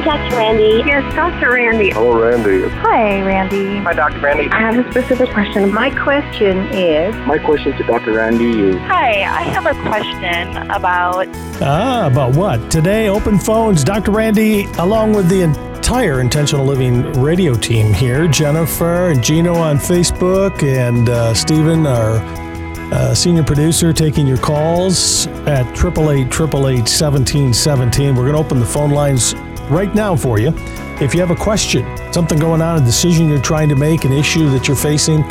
Hi, Dr. Randy. Yes, Dr. Randy. Hello, Randy. Hi, Randy. Hi, Dr. Randy. I have a specific question. My question is My question to Dr. Randy is Hi, I have a question about. Ah, about what? Today, open phones. Dr. Randy, along with the entire Intentional Living radio team here Jennifer and Gino on Facebook, and uh, Stephen, our uh, senior producer, taking your calls at 888 1717. We're going to open the phone lines right now for you. If you have a question, something going on, a decision you're trying to make, an issue that you're facing,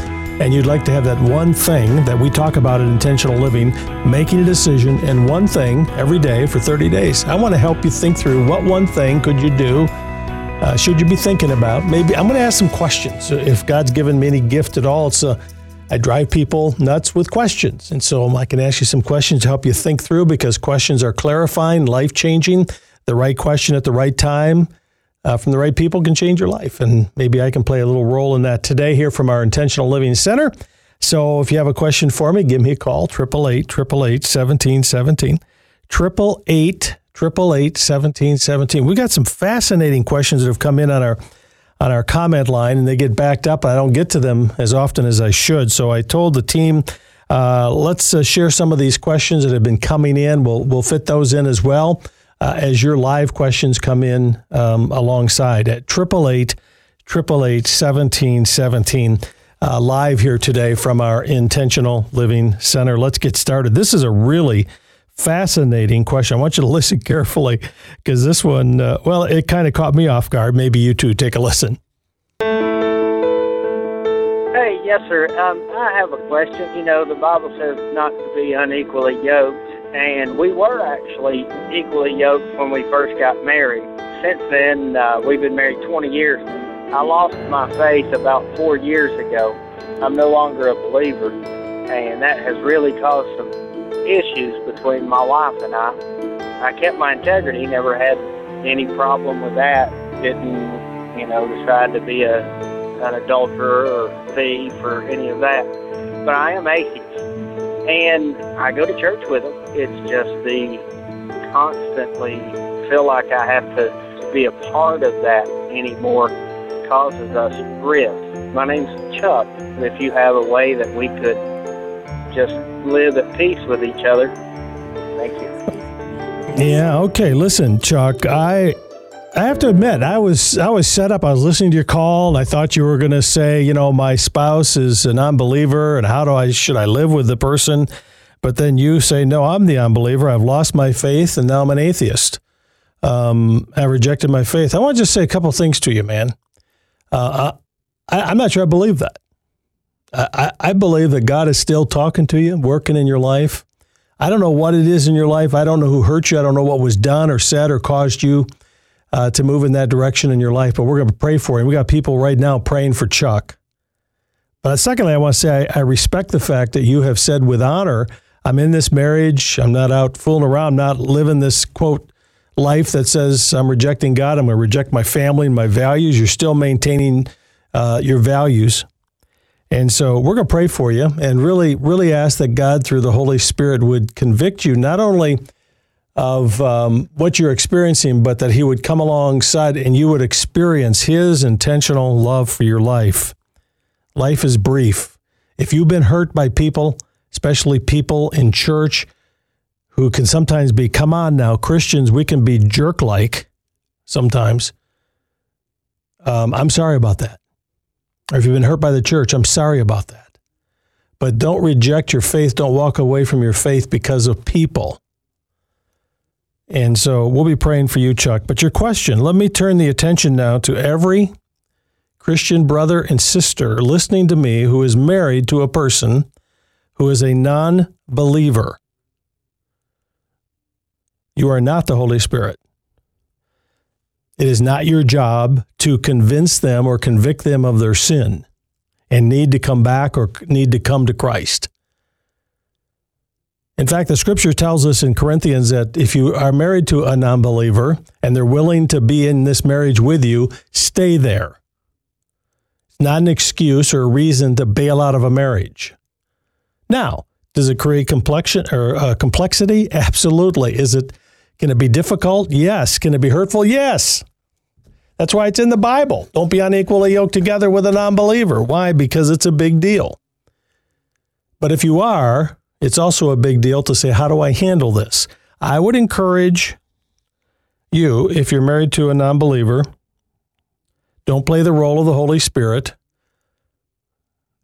and you'd like to have that one thing that we talk about in intentional living, making a decision and one thing every day for 30 days. I want to help you think through what one thing could you do? Uh, should you be thinking about? Maybe I'm going to ask some questions. If God's given me any gift at all, it's a, I drive people nuts with questions. And so I can ask you some questions to help you think through because questions are clarifying, life changing. The right question at the right time uh, from the right people can change your life. And maybe I can play a little role in that today here from our Intentional Living Center. So if you have a question for me, give me a call, 888 888 1717. 888 888 1717. We got some fascinating questions that have come in on our on our comment line and they get backed up. I don't get to them as often as I should. So I told the team, uh, let's uh, share some of these questions that have been coming in. We'll, we'll fit those in as well uh, as your live questions come in um, alongside at 888 888 1717. Uh, live here today from our Intentional Living Center. Let's get started. This is a really fascinating question. I want you to listen carefully because this one, uh, well, it kind of caught me off guard. Maybe you too. Take a listen. Hey, yes, sir. Um, I have a question. You know, the Bible says not to be unequally yoked, and we were actually equally yoked when we first got married. Since then, uh, we've been married 20 years. I lost my faith about four years ago. I'm no longer a believer, and that has really caused some issues between my wife and I. I kept my integrity, never had any problem with that. Didn't, you know, decide to be a an adulterer or thief or any of that. But I am atheist, and I go to church with them. It's just the constantly feel like I have to be a part of that anymore causes us rift. My name's Chuck. and If you have a way that we could just live at peace with each other, thank you. Yeah. Okay. Listen, Chuck. I I have to admit, I was I was set up. I was listening to your call, and I thought you were going to say, you know, my spouse is an unbeliever, and how do I should I live with the person? But then you say, no, I'm the unbeliever. I've lost my faith, and now I'm an atheist. Um, I rejected my faith. I want to just say a couple things to you, man. Uh, I, I'm not sure I believe that. I, I believe that God is still talking to you, working in your life. I don't know what it is in your life. I don't know who hurt you. I don't know what was done or said or caused you uh, to move in that direction in your life. But we're going to pray for you. We got people right now praying for Chuck. But secondly, I want to say I, I respect the fact that you have said with honor, I'm in this marriage. I'm not out fooling around. I'm not living this quote life that says I'm rejecting God. I'm going to reject my family and my values. You're still maintaining uh, your values. And so we're going to pray for you and really, really ask that God, through the Holy Spirit, would convict you not only of um, what you're experiencing, but that He would come alongside and you would experience His intentional love for your life. Life is brief. If you've been hurt by people, especially people in church who can sometimes be, come on now, Christians, we can be jerk like sometimes. Um, I'm sorry about that or if you've been hurt by the church, I'm sorry about that. But don't reject your faith. Don't walk away from your faith because of people. And so we'll be praying for you, Chuck. But your question, let me turn the attention now to every Christian brother and sister listening to me who is married to a person who is a non believer. You are not the Holy Spirit. It is not your job to convince them or convict them of their sin and need to come back or need to come to Christ. In fact, the scripture tells us in Corinthians that if you are married to a non believer and they're willing to be in this marriage with you, stay there. It's not an excuse or a reason to bail out of a marriage. Now, does it create complexion or uh, complexity? Absolutely. Is it going to be difficult? Yes. Can it be hurtful? Yes. That's why it's in the Bible. Don't be unequally yoked together with a non believer. Why? Because it's a big deal. But if you are, it's also a big deal to say, how do I handle this? I would encourage you, if you're married to a non believer, don't play the role of the Holy Spirit.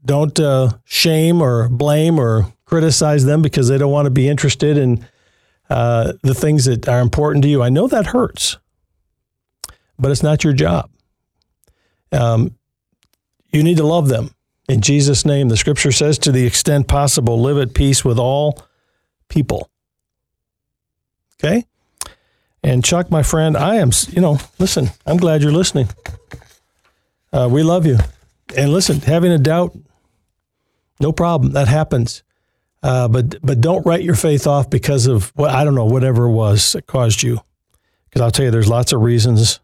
Don't uh, shame or blame or criticize them because they don't want to be interested in uh, the things that are important to you. I know that hurts but it's not your job. Um, you need to love them. In Jesus' name, the scripture says, to the extent possible, live at peace with all people. Okay? And Chuck, my friend, I am, you know, listen, I'm glad you're listening. Uh, we love you. And listen, having a doubt, no problem. That happens. Uh, but but don't write your faith off because of what I don't know whatever it was that caused you. Because I'll tell you, there's lots of reasons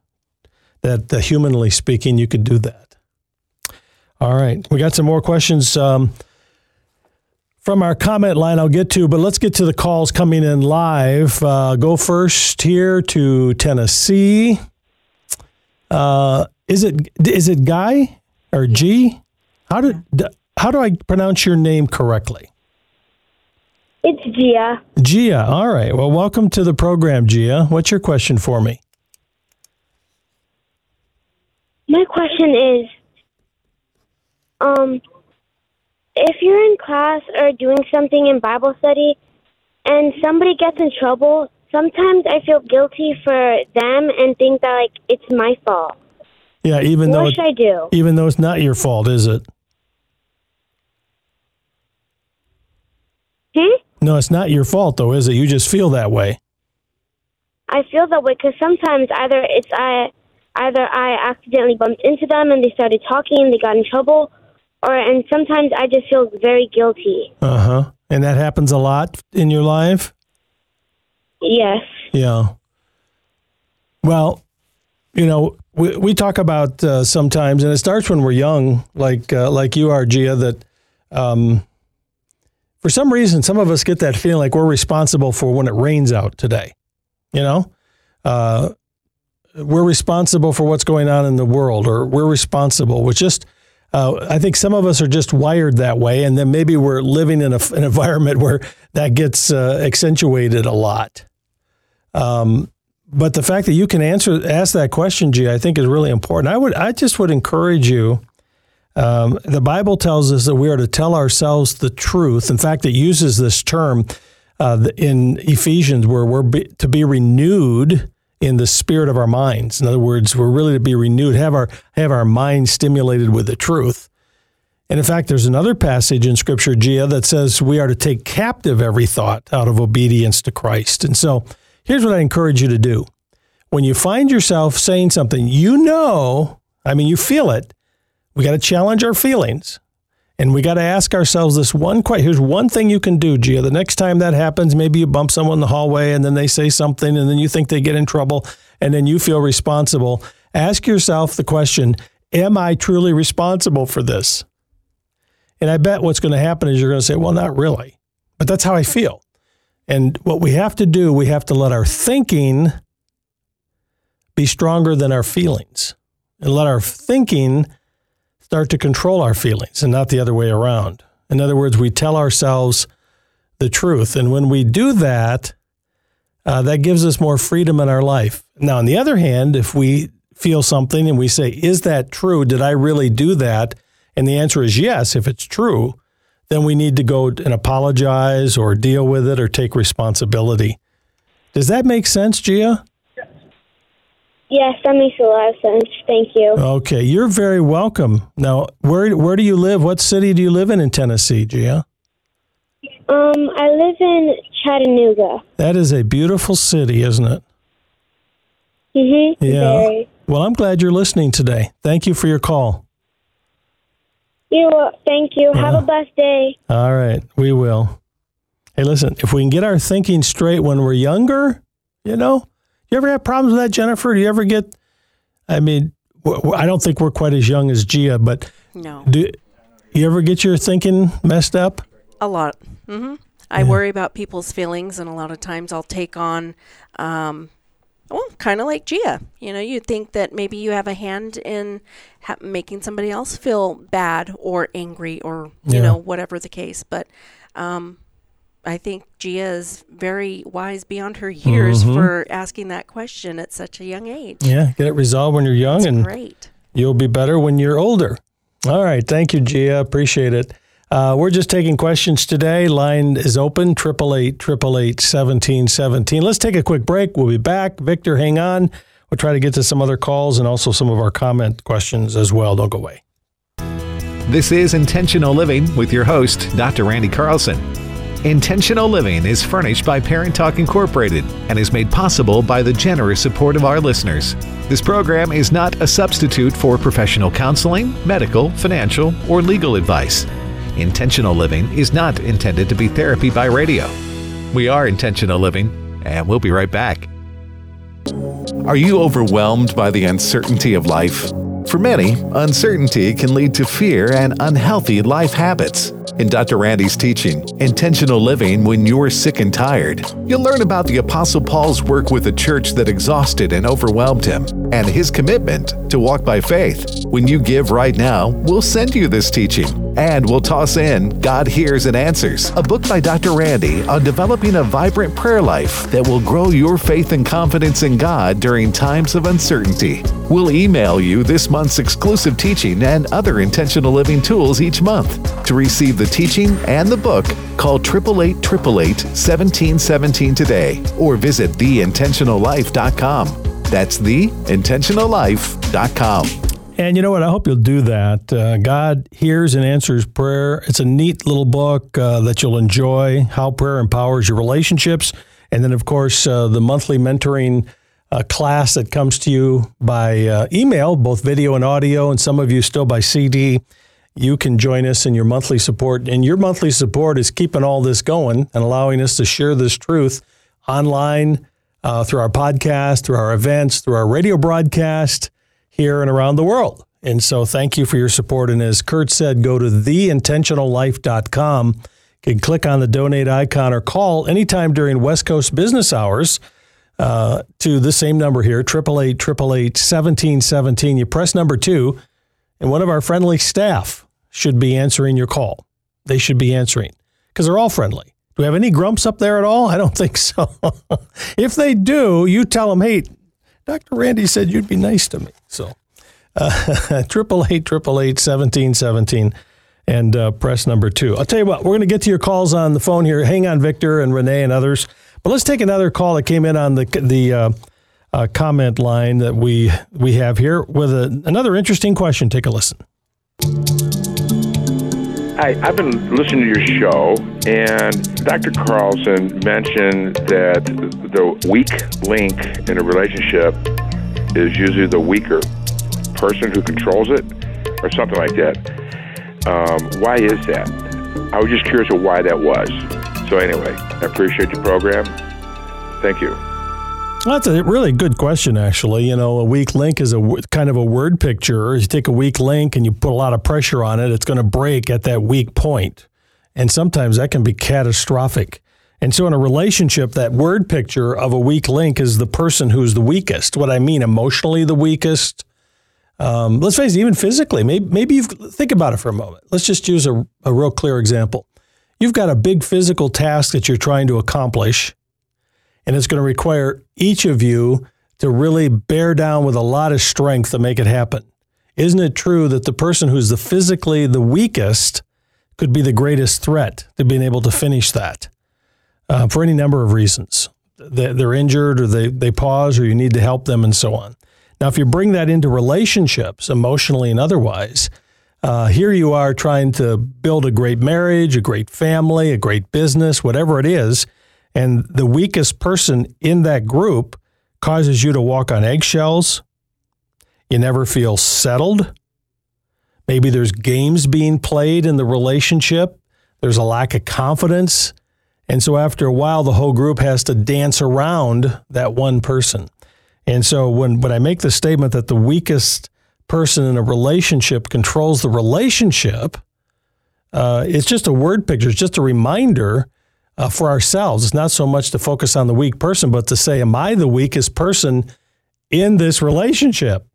that uh, humanly speaking, you could do that. All right. We got some more questions um, from our comment line I'll get to, but let's get to the calls coming in live. Uh, go first here to Tennessee. Uh, is it is it Guy or G? How did how do I pronounce your name correctly? It's Gia. Gia. All right. Well, welcome to the program, Gia. What's your question for me? My question is, um, if you're in class or doing something in Bible study and somebody gets in trouble, sometimes I feel guilty for them and think that like it's my fault. Yeah, even what though should I do? Even though it's not your fault, is it? Hmm? No, it's not your fault though, is it? You just feel that way. I feel that way because sometimes either it's I either I accidentally bumped into them and they started talking and they got in trouble, or and sometimes I just feel very guilty. Uh huh. And that happens a lot in your life. Yes. Yeah. Well, you know, we we talk about uh, sometimes, and it starts when we're young, like uh, like you are, Gia. That um, for some reason, some of us get that feeling like we're responsible for when it rains out today. You know, uh, we're responsible for what's going on in the world, or we're responsible. Which just, uh, I think some of us are just wired that way, and then maybe we're living in a, an environment where that gets uh, accentuated a lot. Um, but the fact that you can answer ask that question, G, I think is really important. I would, I just would encourage you. Um, the Bible tells us that we are to tell ourselves the truth. In fact, it uses this term uh, in Ephesians, where we're be, to be renewed in the spirit of our minds. In other words, we're really to be renewed, have our have our minds stimulated with the truth. And in fact, there's another passage in Scripture, Gia, that says we are to take captive every thought out of obedience to Christ. And so, here's what I encourage you to do: when you find yourself saying something, you know, I mean, you feel it. We got to challenge our feelings. And we got to ask ourselves this one question. Here's one thing you can do, Gia. The next time that happens, maybe you bump someone in the hallway and then they say something and then you think they get in trouble and then you feel responsible. Ask yourself the question Am I truly responsible for this? And I bet what's going to happen is you're going to say, Well, not really. But that's how I feel. And what we have to do, we have to let our thinking be stronger than our feelings and let our thinking start to control our feelings and not the other way around. In other words, we tell ourselves the truth. And when we do that, uh, that gives us more freedom in our life. Now, on the other hand, if we feel something and we say, Is that true? Did I really do that? And the answer is yes, if it's true, then we need to go and apologize or deal with it or take responsibility. Does that make sense, Gia? Yes, that makes a lot of sense. Thank you. Okay, you're very welcome. Now, where where do you live? What city do you live in in Tennessee, Gia? Um, I live in Chattanooga. That is a beautiful city, isn't it? Mhm. Yeah. Very. Well, I'm glad you're listening today. Thank you for your call. You. Thank you. Have a blessed day. All right, we will. Hey, listen, if we can get our thinking straight when we're younger, you know, you ever have problems with that, Jennifer? Do you ever get? I mean, I don't think we're quite as young as Gia, but No, do you ever get your thinking messed up? a lot. Mm-hmm. I worry about people's feelings, and a lot of times I'll take on um, well, kind of like Gia. You know, you think that maybe you have a hand in ha- making somebody else feel bad or angry or, you Yeah. know, whatever the case. But um, I think Gia is very wise beyond her years Mhm. for asking that question at such a young age. Yeah, get it resolved when you're young, It's and great. you'll be better when you're older. All right, thank you, Gia. Appreciate it. Uh, we're just taking questions today. Line is open, 888-888-1717. Let's take a quick break. We'll be back. Victor, hang on. We'll try to get to some other calls and also some of our comment questions as well. Don't go away. This is Intentional Living with your host, Dr. Randy Carlson. Intentional Living is furnished by Parent Talk Incorporated and is made possible by the generous support of our listeners. This program is not a substitute for professional counseling, medical, financial, or legal advice. Intentional Living is not intended to be therapy by radio. We are Intentional Living, and we'll be right back. Are you overwhelmed by the uncertainty of life? For many, uncertainty can lead to fear and unhealthy life habits. In Dr. Randy's teaching, Intentional Living When You're Sick and Tired, you'll learn about the Apostle Paul's work with a church that exhausted and overwhelmed him, and his commitment to walk by faith. When you give right now, we'll send you this teaching, and we'll toss in God Hears and Answers, a book by Dr. Randy on developing a vibrant prayer life that will grow your faith and confidence in God during times of uncertainty. We'll email you this month's exclusive teaching and other intentional living tools each month. To receive the teaching and the book, call 888 1717 today or visit theintentionallife.com. That's theintentionallife.com. And you know what? I hope you'll do that. Uh, God hears and answers prayer. It's a neat little book uh, that you'll enjoy how prayer empowers your relationships. And then, of course, uh, the monthly mentoring uh, class that comes to you by uh, email, both video and audio, and some of you still by CD. You can join us in your monthly support. And your monthly support is keeping all this going and allowing us to share this truth online uh, through our podcast, through our events, through our radio broadcast here and around the world. And so thank you for your support. And as Kurt said, go to theintentionallife.com. You can click on the donate icon or call anytime during West Coast business hours uh, to the same number here, 888 888 1717. You press number two, and one of our friendly staff should be answering your call. They should be answering because they're all friendly. Do we have any grumps up there at all? I don't think so. if they do, you tell them, hey, Dr. Randy said you'd be nice to me. So, triple eight, triple eight, seventeen, seventeen, and uh, press number two. I'll tell you what, we're going to get to your calls on the phone here. Hang on, Victor and Renee and others. But let's take another call that came in on the the uh, uh, comment line that we we have here with a, another interesting question. Take a listen. Hi, I've been listening to your show, and Dr. Carlson mentioned that the weak link in a relationship is usually the weaker person who controls it, or something like that. Um, why is that? I was just curious of why that was. So, anyway, I appreciate your program. Thank you. Well, that's a really good question, actually. You know, a weak link is a w- kind of a word picture. You take a weak link and you put a lot of pressure on it, it's going to break at that weak point. And sometimes that can be catastrophic. And so, in a relationship, that word picture of a weak link is the person who's the weakest. What I mean, emotionally the weakest. Um, let's face it, even physically. Maybe, maybe you think about it for a moment. Let's just use a, a real clear example. You've got a big physical task that you're trying to accomplish and it's going to require each of you to really bear down with a lot of strength to make it happen. Isn't it true that the person who's the physically the weakest could be the greatest threat to being able to finish that uh, for any number of reasons? They- They're injured or they, they pause or you need to help them and so on. Now, if you bring that into relationships, emotionally and otherwise, uh, here you are trying to build a great marriage, a great family, a great business, whatever it is. And the weakest person in that group causes you to walk on eggshells. You never feel settled. Maybe there's games being played in the relationship. There's a lack of confidence. And so after a while, the whole group has to dance around that one person. And so when, when I make the statement that the weakest person in a relationship controls the relationship, uh, it's just a word picture. It's just a reminder uh, for ourselves. It's not so much to focus on the weak person, but to say, Am I the weakest person in this relationship,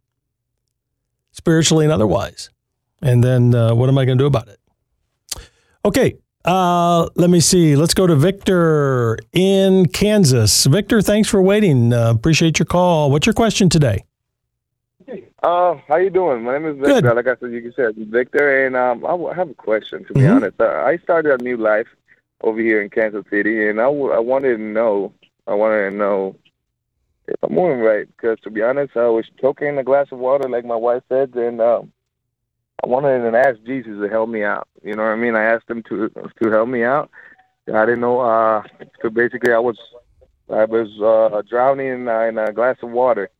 spiritually and otherwise? And then uh, what am I going to do about it? Okay, uh, let me see. Let's go to Victor in Kansas. Victor, thanks for waiting. Uh, appreciate your call. What's your question today? Uh, how you doing? My name is Victor. Good. Like I said, you can say Victor, and um, I have a question. To be Mhm. honest, I started a new life over here in Kansas City, and I, w- I wanted to know. I wanted to know if I'm moving right. Because to be honest, I was choking a glass of water, like my wife said, and um, I wanted to ask Jesus to help me out. You know what I mean? I asked him to to help me out. I didn't know. Uh, so basically, I was I was uh, drowning in, uh, in a glass of water.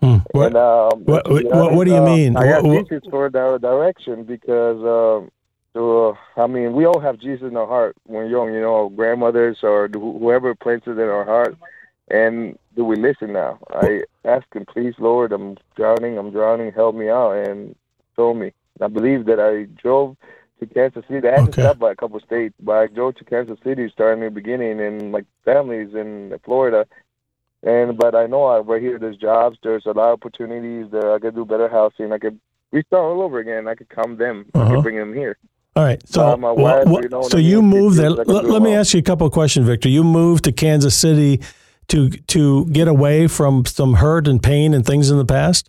Hmm. What, And, um, what- to be what- what do you uh, mean? I asked What- what- Jesus for di- direction because, um, so, uh, I mean, we all have Jesus in our heart when young, you know, grandmothers or wh- whoever places it in our heart. And do we listen now? I asked him, please, Lord, I'm drowning, I'm drowning, help me out, and told me. I believe that I drove to Kansas City. I hadn't Okay. stopped by a couple of states, but I drove to Kansas City starting in the beginning, and my family's in Florida. And but I know I right here there's jobs, there's a lot of opportunities that I could do better housing. I could restart all over again. I could come them. I Uh-huh. could bring them here. All right. So, Uh, wife, wha- you know, so you moved there. I can Let, me ask you a couple of questions, Victor. You moved to Kansas City to to get away from some hurt and pain and things in the past.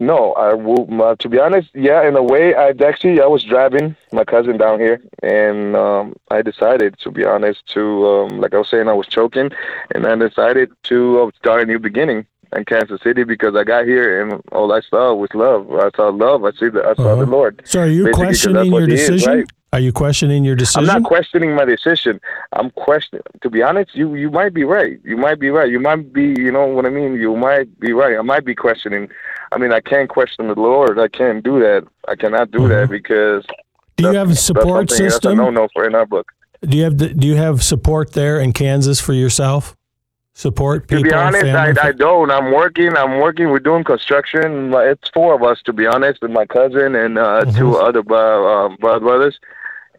No, I. Uh, to be honest, yeah, in a way, I actually I was driving my cousin down here, and um, I decided, to be honest, to um, like I was saying, I was choking, and I decided to uh, start a new beginning in Kansas City because I got here and all I saw was love. I saw love. I see the I saw Uh-huh. the Lord. So, are you Basically, questioning your he is, decision? right? Are you questioning your decision? I'm not questioning my decision. I'm questioning. To be honest, you you might be right. You might be right. You might be. You know what I mean. You might be right. I might be questioning. I mean, I can't question the Lord. I can't do that. I cannot do that because. Mm-hmm. Do you that's- have a that's support something- system? That's a no-no for in our book. Do you have the, Do you have support there in Kansas for yourself? Support people. To be honest. I, I don't. I'm working. I'm working. We're doing construction. It's four of us, to be honest, with my cousin and uh, Mm-hmm. two other uh, um, brothers,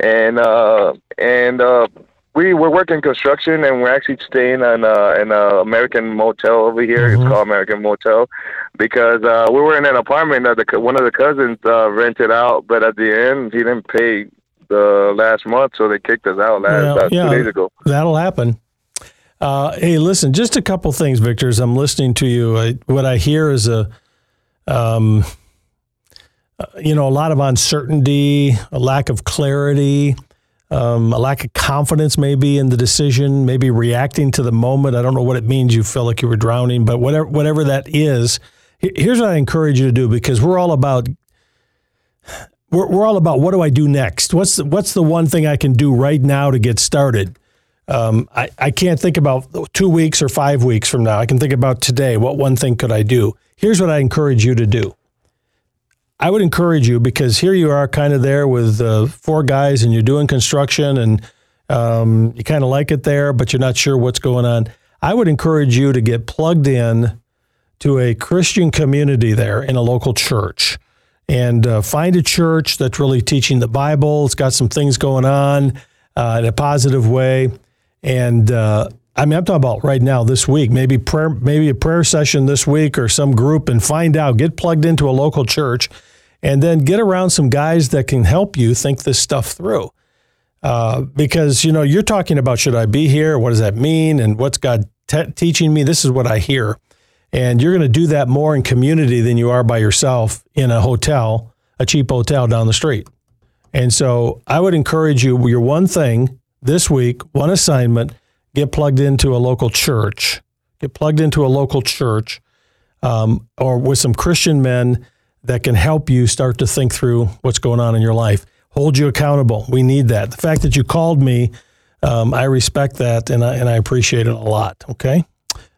and uh, and uh, we we're working construction, and we're actually staying in uh, in a American motel over here. Mhm. It's called American Motel because uh, we were in an apartment that the, one of the cousins uh, rented out, but at the end he didn't pay the last month, so they kicked us out last uh, yeah. two days ago. That'll happen. Uh, hey, listen, just a couple things, Victor. As I'm listening to you, I, what I hear is a, um, uh, you know, a lot of uncertainty, a lack of clarity, um, a lack of confidence, maybe in the decision, maybe reacting to the moment. I don't know what it means. You felt like you were drowning, but whatever, whatever that is, here's what I encourage you to do because we're all about we're, we're all about what do I do next? What's the, what's the one thing I can do right now to get started? Um, I, I can't think about two weeks or five weeks from now. I can think about today. What one thing could I do? Here's what I encourage you to do. I would encourage you because here you are kind of there with uh, four guys and you're doing construction and um, you kind of like it there, but you're not sure what's going on. I would encourage you to get plugged in to a Christian community there in a local church and uh, find a church that's really teaching the Bible. It's got some things going on uh, in a positive way. And uh, I mean, I'm talking about right now, this week, maybe prayer, maybe a prayer session this week or some group, and find out. Get plugged into a local church, and then get around some guys that can help you think this stuff through. Uh, because you know, you're talking about should I be here? What does that mean? And what's God te- teaching me? This is what I hear. And you're going to do that more in community than you are by yourself in a hotel, a cheap hotel down the street. And so I would encourage you, your one thing this week, one assignment, get plugged into a local church. Get plugged into a local church um, or with some Christian men that can help you start to think through what's going on in your life. Hold you accountable. We need that. The fact that you called me, um, I respect that and I, and I appreciate it a lot. Okay.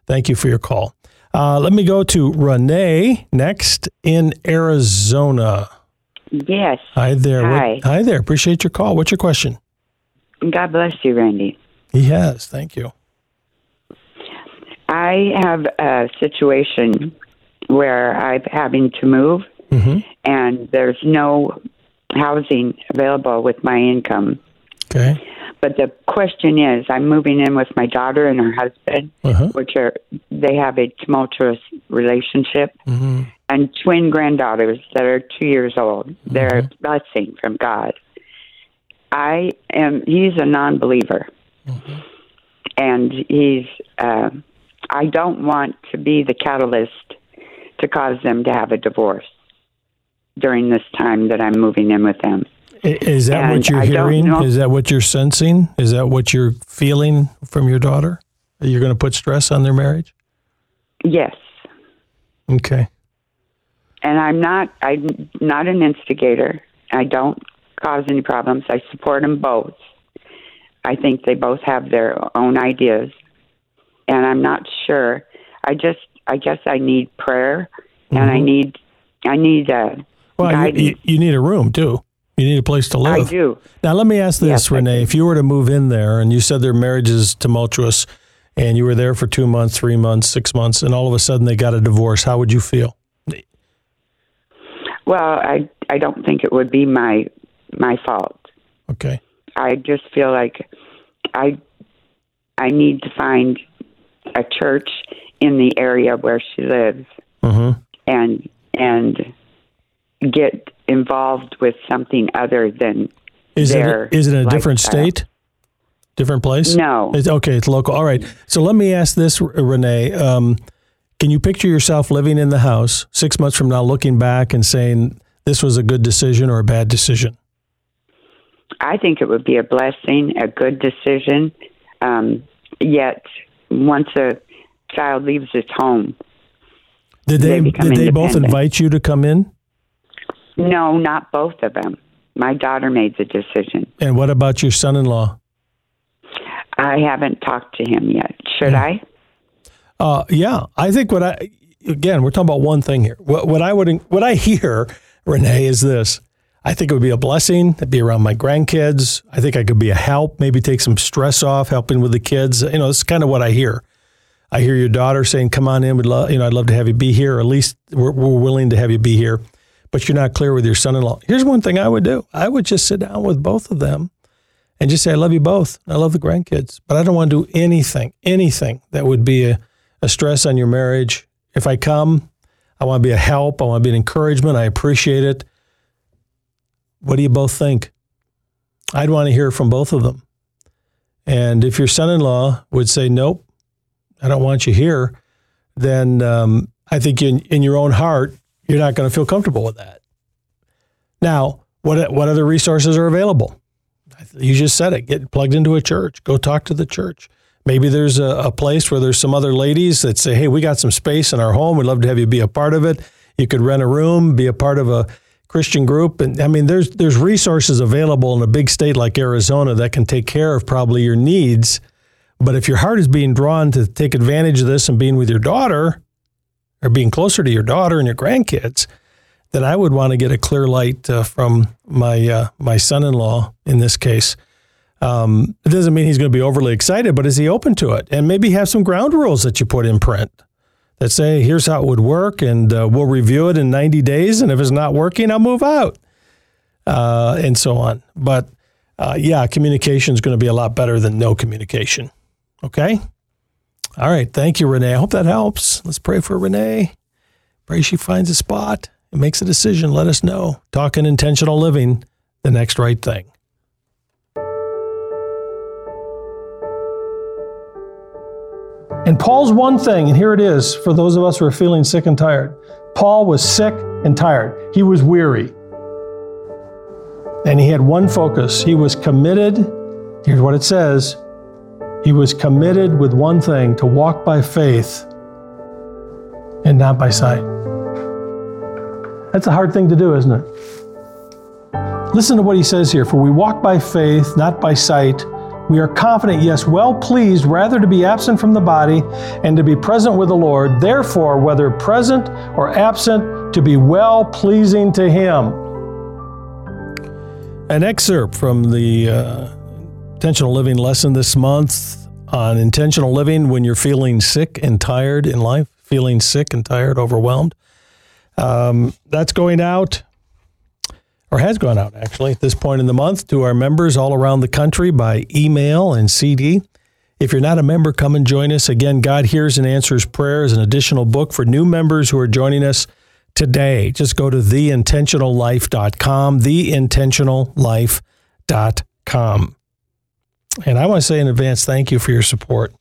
Thank you for your call. Uh, let me go to Renee next in Arizona. Yes. Hi there. What- Hi. hi there. Appreciate your call. What's your question? God bless you, Randy. He has. Thank you. I have a situation where I'm having to move, Mm-hmm. and there's no housing available with my income. Okay. but the question is, I'm moving in with my daughter and her husband, Uh-huh. which are they have a tumultuous relationship, Mhm. and twin granddaughters that are two years old. They're Mm-hmm. a blessing from God. I am. He's a non-believer, Mm-hmm. and he's. Uh, I don't want to be the catalyst to cause them to have a divorce during this time that I'm moving in with them. Is that And what you're I hearing? Is that what you're sensing? Is that what you're feeling from your daughter? That you're going to put stress on their marriage? Yes. Okay. and I'm not I'm not an instigator. I don't cause any problems. I support them both. I think they both have their own ideas, and I'm not sure. I just I guess I need prayer, and I Mhm. need I need uh, Well, you, you, you need a room too. You need a place to live. I do. Now, let me ask this, Yes, Renee. If you were to move in there and you said their marriage is tumultuous and you were there for two months, three months, six months, and all of a sudden they got a divorce, how would you feel? Well, I I don't think it would be my my fault. Okay. I just feel like I I need to find a church in the area where she lives Mm-hmm. and and get involved with something other than Is their it is it in a different state? Different place? No. It's, okay, it's local. All right. So let me ask this, Renee. Um, can you picture yourself living in the house six months from now, looking back and saying this was a good decision or a bad decision? I think it would be a blessing, a good decision. Um, yet, once a child leaves its home, Did they, They did they both invite you to come in? No, not both of them. My daughter made the decision. And what about your son-in-law? I haven't talked to him yet. Should Hmm. I? Uh, yeah, I think what I again we're talking about one thing here. What, what I would what I hear, Renee, is this. I think it would be a blessing to be around my grandkids. I think I could be a help, maybe take some stress off, helping with the kids. You know, it's kind of what I hear. I hear your daughter saying, "Come on in, would love you know, I'd love to have you be here. Or at least we're, we're willing to have you be here." But you're not clear with your son-in-law. Here's one thing I would do. I would just sit down with both of them and just say, I love you both. I love the grandkids, but I don't want to do anything, anything that would be a, a stress on your marriage. If I come, I want to be a help. I want to be an encouragement. I appreciate it. What do you both think? I'd want to hear from both of them. And if your son in law would say, Nope, I don't want you here, then um, I think in, in your own heart, you're not going to feel comfortable with that. Now, what, what other resources are available? You just said it. Get plugged into a church. Go talk to the church. Maybe there's a, a place where there's some other ladies that say, "Hey, we got some space in our home. We'd love to have you be a part of it. You could rent a room, be a part of a Christian group." And I mean, there's there's resources available in a big state like Arizona that can take care of probably your needs. But if your heart is being drawn to take advantage of this and being with your daughter, or being closer to your daughter and your grandkids, then I would want to get a clear light uh, from my uh, my son-in-law in this case. Um, it doesn't mean he's going to be overly excited, but is he open to it? And maybe have some ground rules that you put in print that say, "Here's how it would work, and uh, we'll review it in 90 days. And if it's not working, I'll move out," uh, and so on. But uh, yeah, communication is going to be a lot better than no communication. Okay. All right. Thank you, Renee. I hope that helps. Let's pray for Renee. Pray she finds a spot and makes a decision. Let us know. Talking intentional living, the next right thing. And Paul's one thing, and here it is for those of us who are feeling sick and tired. Paul was sick and tired. He was weary. And he had one focus. He was committed. Here's what it says He was committed with one thing to walk by faith and not by sight. That's a hard thing to do, isn't it? Listen to what he says here For we walk by faith, not by sight. We are confident, yes, well pleased, rather to be absent from the body and to be present with the Lord. Therefore, whether present or absent, to be well pleasing to Him. An excerpt from the uh, intentional living lesson this month on intentional living when you're feeling sick and tired in life, feeling sick and tired, overwhelmed. Um, that's going out or has gone out actually at this point in the month to our members all around the country by email and CD. If you're not a member, come and join us. Again, God Hears and Answers Prayers, an additional book for new members who are joining us today. Just go to theintentionallife.com, theintentionallife.com. And I want to say in advance, thank you for your support.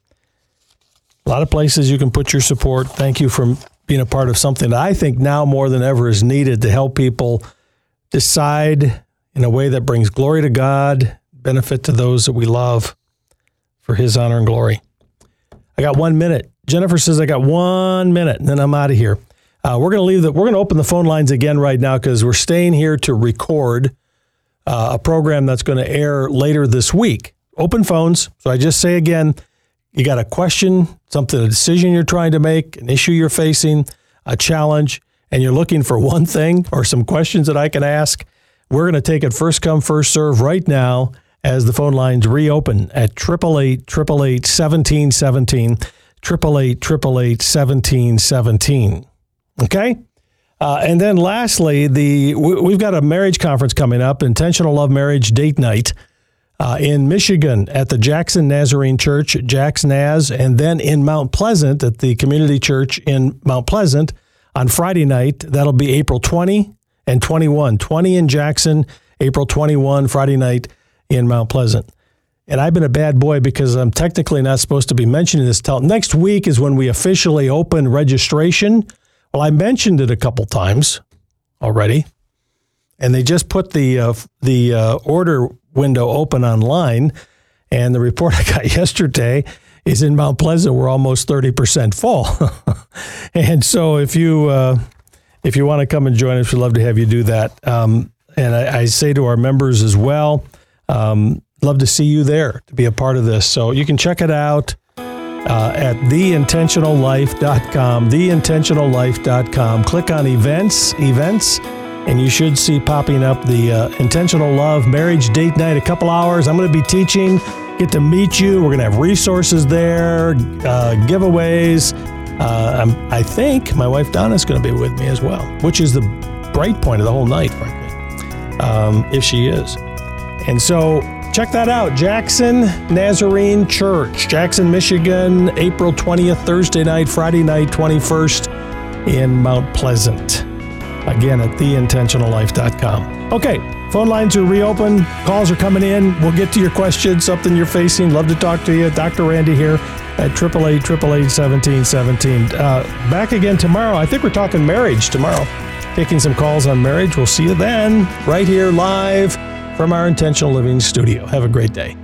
A lot of places you can put your support. Thank you for being a part of something that I think now more than ever is needed to help people decide in a way that brings glory to God, benefit to those that we love for His honor and glory. I got one minute. Jennifer says I got one minute, and then I'm out of here. Uh, we're going to leave the. We're going to open the phone lines again right now because we're staying here to record uh, a program that's going to air later this week. Open phones. So I just say again, you got a question, something, a decision you're trying to make, an issue you're facing, a challenge, and you're looking for one thing or some questions that I can ask. We're going to take it first come, first serve right now as the phone lines reopen at 888 888 1717. 888 1717. Okay? Uh, and then lastly, the we've got a marriage conference coming up, Intentional Love Marriage Date Night uh, in Michigan at the Jackson Nazarene Church, Jack's Naz, and then in Mount Pleasant at the Community Church in Mount Pleasant on Friday night. That'll be April 20 and 21. 20 in Jackson, April 21, Friday night in Mount Pleasant. And I've been a bad boy because I'm technically not supposed to be mentioning this till next week is when we officially open registration. Well, I mentioned it a couple times already, and they just put the uh, the uh, order window open online. And the report I got yesterday is in Mount Pleasant, we're almost 30% full. and so if you uh, if you want to come and join us, we'd love to have you do that. Um, and I, I, say to our members as well, um, love to see you there to be a part of this. So you can check it out uh, at theintentionallife.com, theintentionallife.com. Click on events, events, and you should see popping up the uh, Intentional Love Marriage Date Night, a couple hours. I'm going to be teaching, get to meet you. We're going to have resources there, uh, giveaways. Uh, i think my wife Donna is going to be with me as well, which is the bright point of the whole night, frankly, um, if she is. And so check that out Jackson Nazarene Church, Jackson, Michigan, April 20th, Thursday night, Friday night, 21st in Mount Pleasant. Again, at theintentionallife.com. Okay, phone lines are reopened. Calls are coming in. We'll get to your questions, something you're facing. Love to talk to you. Dr. Randy here at 888 1717. Uh, back again tomorrow. I think we're talking marriage tomorrow. Taking some calls on marriage. We'll see you then, right here live from our Intentional Living studio. Have a great day.